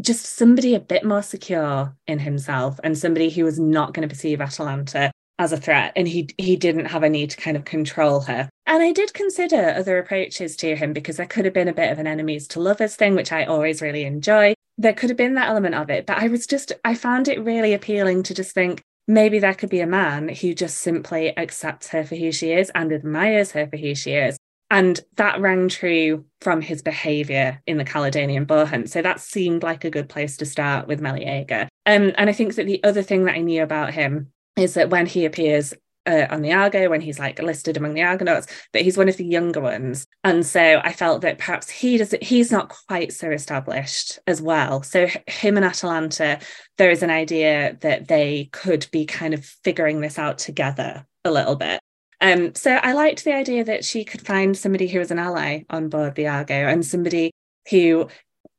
just somebody a bit more secure in himself and somebody who was not going to perceive Atalanta as a threat and he he didn't have a need to kind of control her and i did consider other approaches to him because there could have been a bit of an enemies to lovers thing which i always really enjoy there could have been that element of it but i was just i found it really appealing to just think maybe there could be a man who just simply accepts her for who she is and admires her for who she is and that rang true from his behavior in the Caledonian boar hunt. So that seemed like a good place to start with Meleager. Um, and I think that the other thing that I knew about him is that when he appears uh, on the Argo when he's like listed among the Argonauts, that he's one of the younger ones. And so I felt that perhaps he does he's not quite so established as well. So him and Atalanta, there is an idea that they could be kind of figuring this out together a little bit. Um, so I liked the idea that she could find somebody who was an ally on board the Argo and somebody who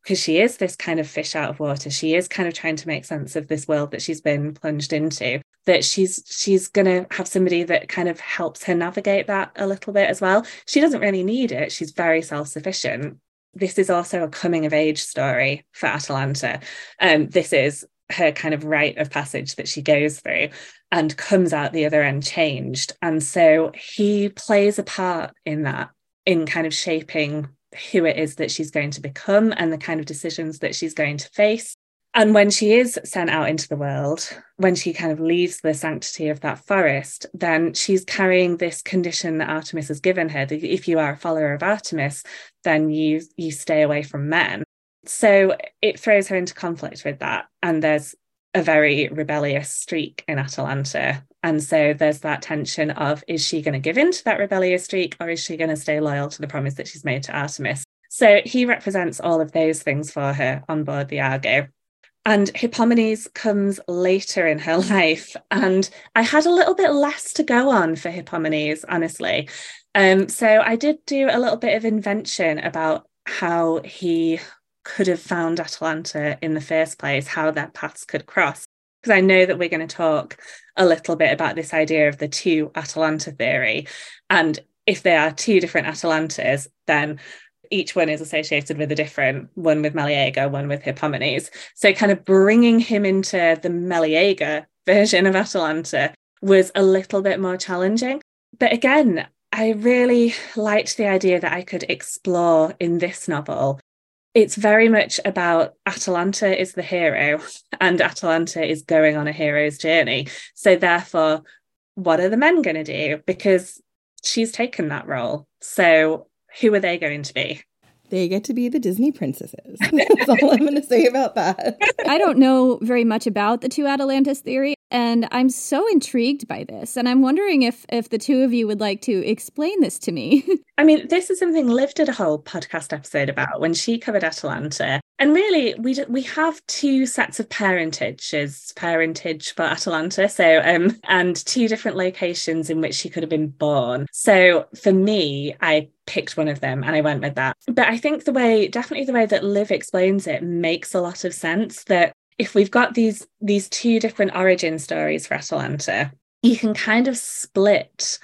because she is this kind of fish out of water she is kind of trying to make sense of this world that she's been plunged into that she's she's going to have somebody that kind of helps her navigate that a little bit as well. She doesn't really need it. She's very self-sufficient. This is also a coming of age story for atalanta. Um, this is her kind of rite of passage that she goes through and comes out the other end changed. And so he plays a part in that in kind of shaping who it is that she's going to become and the kind of decisions that she's going to face. And when she is sent out into the world, when she kind of leaves the sanctity of that forest, then she's carrying this condition that Artemis has given her. That if you are a follower of Artemis, then you you stay away from men. So it throws her into conflict with that. And there's a very rebellious streak in Atalanta. And so there's that tension of is she going to give in to that rebellious streak or is she going to stay loyal to the promise that she's made to Artemis? So he represents all of those things for her on board the Argo. And Hippomenes comes later in her (laughs) life. And I had a little bit less to go on for Hippomenes, honestly. Um, so I did do a little bit of invention about how he could have found Atalanta in the first place, how their paths could cross. Because I know that we're going to talk a little bit about this idea of the two Atalanta theory. And if there are two different Atalantas, then each one is associated with a different one with Meleager, one with Hippomenes. So, kind of bringing him into the Meleager version of Atalanta was a little bit more challenging. But again, I really liked the idea that I could explore in this novel it's very much about Atalanta is the hero and Atalanta is going on a hero's journey. So, therefore, what are the men going to do? Because she's taken that role. So, who are they going to be? They get to be the Disney princesses. (laughs) That's all I'm going to say about that. I don't know very much about the two Atalantas theory, and I'm so intrigued by this. And I'm wondering if if the two of you would like to explain this to me. (laughs) I mean, this is something Liv did a whole podcast episode about when she covered Atalanta. And really, we we have two sets of parentages, parentage for Atalanta, so um, and two different locations in which she could have been born. So for me, I picked one of them and I went with that. But I think the way, definitely the way that Liv explains it makes a lot of sense that if we've got these these two different origin stories for Atalanta, you can kind of split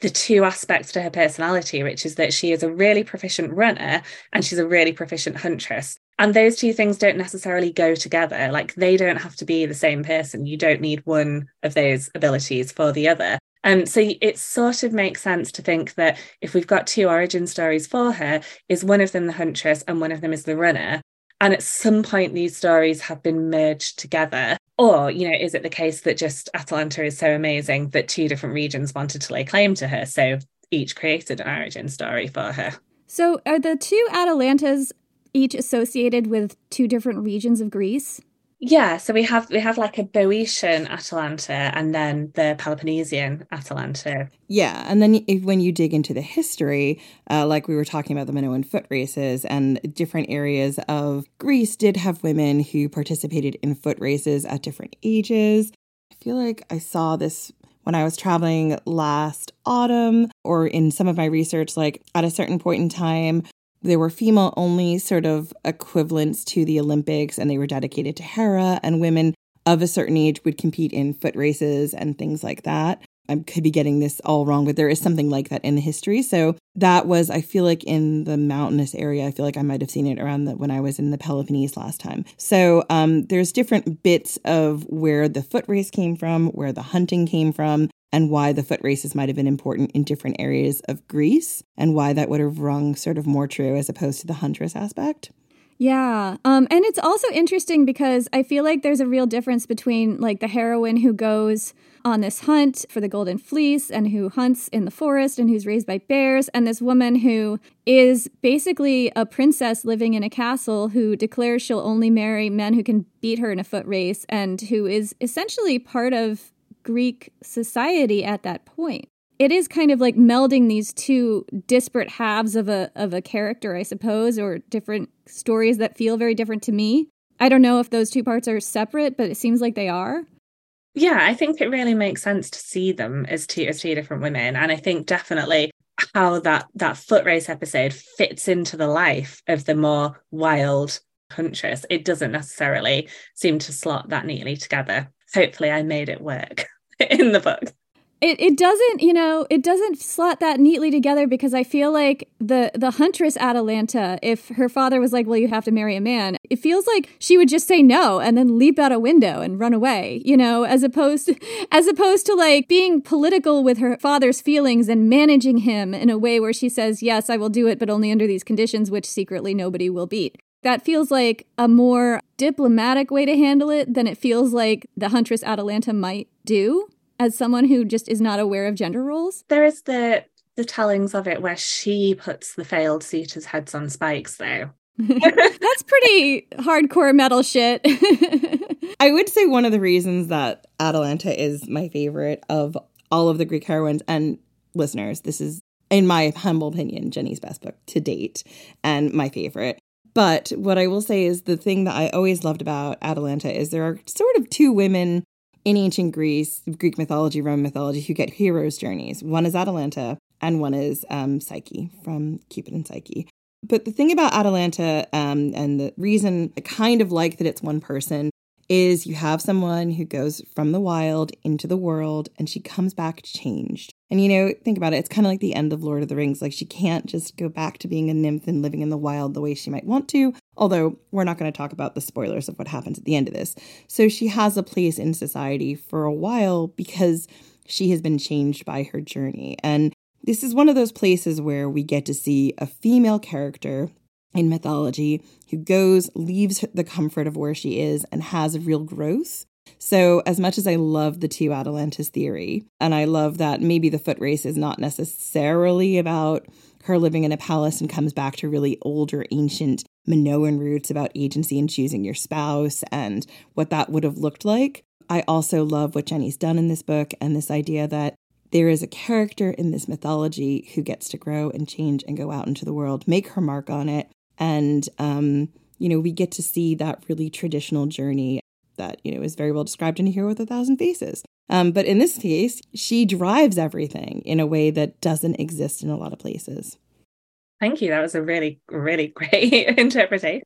the two aspects to her personality, which is that she is a really proficient runner and she's a really proficient huntress. And those two things don't necessarily go together. Like they don't have to be the same person. You don't need one of those abilities for the other. And so it sort of makes sense to think that if we've got two origin stories for her, is one of them the huntress and one of them is the runner. And at some point, these stories have been merged together. Or, you know, is it the case that just Atalanta is so amazing that two different regions wanted to lay claim to her? So each created an origin story for her. So are the two Atalantas each associated with two different regions of Greece? Yeah, so we have we have like a Boeotian Atalanta and then the Peloponnesian Atalanta. Yeah, and then if, when you dig into the history, uh, like we were talking about the Minoan foot races and different areas of Greece did have women who participated in foot races at different ages. I feel like I saw this when I was traveling last autumn or in some of my research, like at a certain point in time, there were female only sort of equivalents to the Olympics, and they were dedicated to Hera, and women of a certain age would compete in foot races and things like that. I could be getting this all wrong, but there is something like that in the history. So that was, I feel like, in the mountainous area. I feel like I might have seen it around the, when I was in the Peloponnese last time. So um, there's different bits of where the foot race came from, where the hunting came from, and why the foot races might have been important in different areas of Greece, and why that would have rung sort of more true as opposed to the huntress aspect. Yeah. Um, and it's also interesting because I feel like there's a real difference between like the heroine who goes on this hunt for the golden fleece and who hunts in the forest and who's raised by bears, and this woman who is basically a princess living in a castle who declares she'll only marry men who can beat her in a foot race and who is essentially part of Greek society at that point. It is kind of like melding these two disparate halves of a of a character, I suppose, or different stories that feel very different to me. I don't know if those two parts are separate, but it seems like they are. Yeah, I think it really makes sense to see them as two as two different women. And I think definitely how that that foot race episode fits into the life of the more wild huntress. It doesn't necessarily seem to slot that neatly together. Hopefully I made it work (laughs) in the book. It, it doesn't you know it doesn't slot that neatly together because i feel like the the huntress atalanta if her father was like well you have to marry a man it feels like she would just say no and then leap out a window and run away you know as opposed to, (laughs) as opposed to like being political with her father's feelings and managing him in a way where she says yes i will do it but only under these conditions which secretly nobody will beat that feels like a more diplomatic way to handle it than it feels like the huntress atalanta might do as someone who just is not aware of gender roles? There is the the tellings of it where she puts the failed suitors' heads on spikes, though. (laughs) That's pretty hardcore metal shit. (laughs) I would say one of the reasons that Atalanta is my favorite of all of the Greek heroines, and listeners, this is, in my humble opinion, Jenny's best book to date and my favorite. But what I will say is the thing that I always loved about Atalanta is there are sort of two women in ancient Greece, Greek mythology, Roman mythology, who get heroes' journeys. One is Atalanta, and one is um, Psyche from Cupid and Psyche. But the thing about Atalanta, um, and the reason I kind of like that it's one person, is you have someone who goes from the wild into the world and she comes back changed. And you know, think about it, it's kind of like the end of Lord of the Rings. Like she can't just go back to being a nymph and living in the wild the way she might want to, although we're not going to talk about the spoilers of what happens at the end of this. So she has a place in society for a while because she has been changed by her journey. And this is one of those places where we get to see a female character in mythology who goes, leaves the comfort of where she is, and has a real growth. So, as much as I love the two Atalantas theory, and I love that maybe the foot race is not necessarily about her living in a palace and comes back to really older, ancient Minoan roots about agency and choosing your spouse and what that would have looked like. I also love what Jenny's done in this book and this idea that there is a character in this mythology who gets to grow and change and go out into the world, make her mark on it, and, um, you know, we get to see that really traditional journey that, you know, is very well described in A Hero with a Thousand Faces. Um, but in this case, she drives everything in a way that doesn't exist in a lot of places. Thank you. That was a really, really (laughs) great interpretation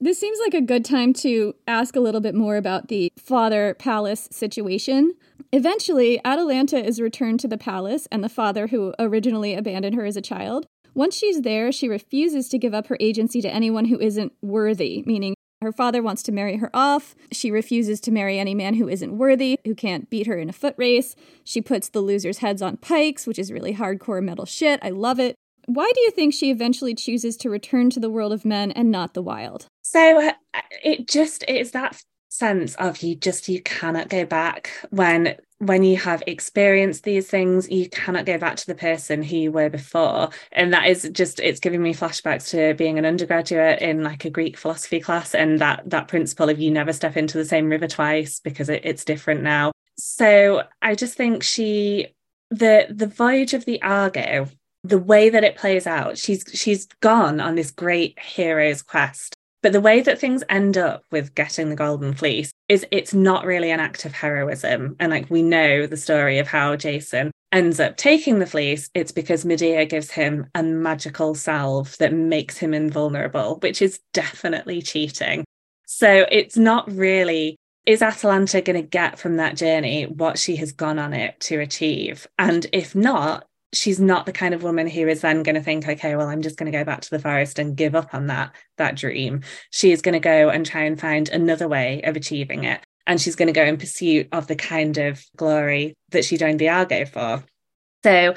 This seems like a good time to ask a little bit more about the father palace situation. Eventually, Atalanta is returned to the palace, and the father who originally abandoned her as a child once she's there, she refuses to give up her agency to anyone who isn't worthy, meaning her father wants to marry her off. She refuses to marry any man who isn't worthy, who can't beat her in a foot race. She puts the losers' heads on pikes, which is really hardcore metal shit. I love it. Why do you think she eventually chooses to return to the world of men and not the wild? So uh, it just is that sense of you just you cannot go back when when you have experienced these things you cannot go back to the person who you were before. And that is just it's giving me flashbacks to being an undergraduate in like a greek philosophy class and that that principle of you never step into the same river twice because it, it's different now. So i just think she the the voyage of the argo the way that it plays out she's she's gone on this great hero's quest but the way that things end up with getting the golden fleece is it's not really an act of heroism. And like we know the story of how Jason ends up taking the fleece, it's because Medea gives him a magical salve that makes him invulnerable, which is definitely cheating. So it's not really is Atalanta going to get from that journey what she has gone on it to achieve? And if not, she's not the kind of woman who is then going to think okay well i'm just going to go back to the forest and give up on that that dream. She is going to go and try and find another way of achieving it and she's going to go in pursuit of the kind of glory that she joined the argo for. So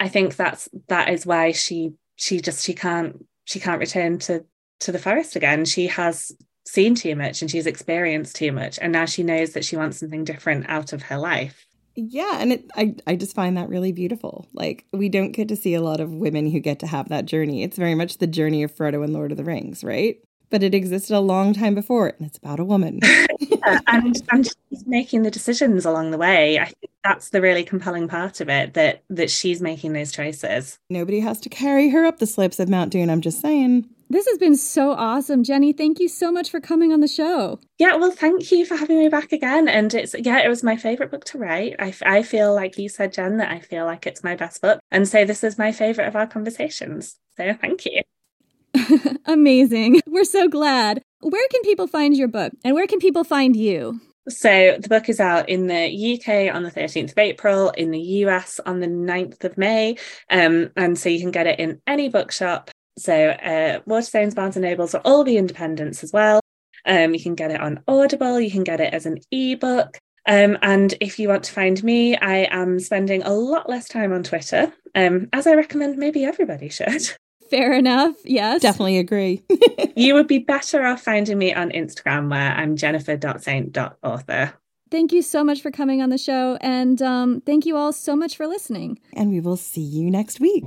i think that's that is why she she just she can't she can't return to to the forest again. She has seen too much and she's experienced too much and now she knows that she wants something different out of her life yeah, and it, I I just find that really beautiful. Like we don't get to see a lot of women who get to have that journey. It's very much the journey of Frodo and Lord of the Rings, right? but it existed a long time before, and it's about a woman. (laughs) yeah, and and she's making the decisions along the way. I think that's the really compelling part of it that that she's making those choices. Nobody has to carry her up the slopes of Mount Doom. I'm just saying. This has been so awesome, Jenny. Thank you so much for coming on the show. Yeah, well, thank you for having me back again. And it's, yeah, it was my favorite book to write. I, I feel like you said, Jen, that I feel like it's my best book. And so this is my favorite of our conversations. So thank you. (laughs) Amazing. We're so glad. Where can people find your book and where can people find you? So the book is out in the UK on the 13th of April, in the US on the 9th of May. Um, and so you can get it in any bookshop so uh, Waterstones, Barnes and Nobles are all the independents as well. Um, you can get it on Audible, you can get it as an ebook. Um, and if you want to find me, I am spending a lot less time on Twitter, um, as I recommend maybe everybody should. (laughs) Fair enough. Yes. Definitely agree. (laughs) you would be better off finding me on Instagram where I'm jennifer.saint.author. Thank you so much for coming on the show. And um, thank you all so much for listening. And we will see you next week.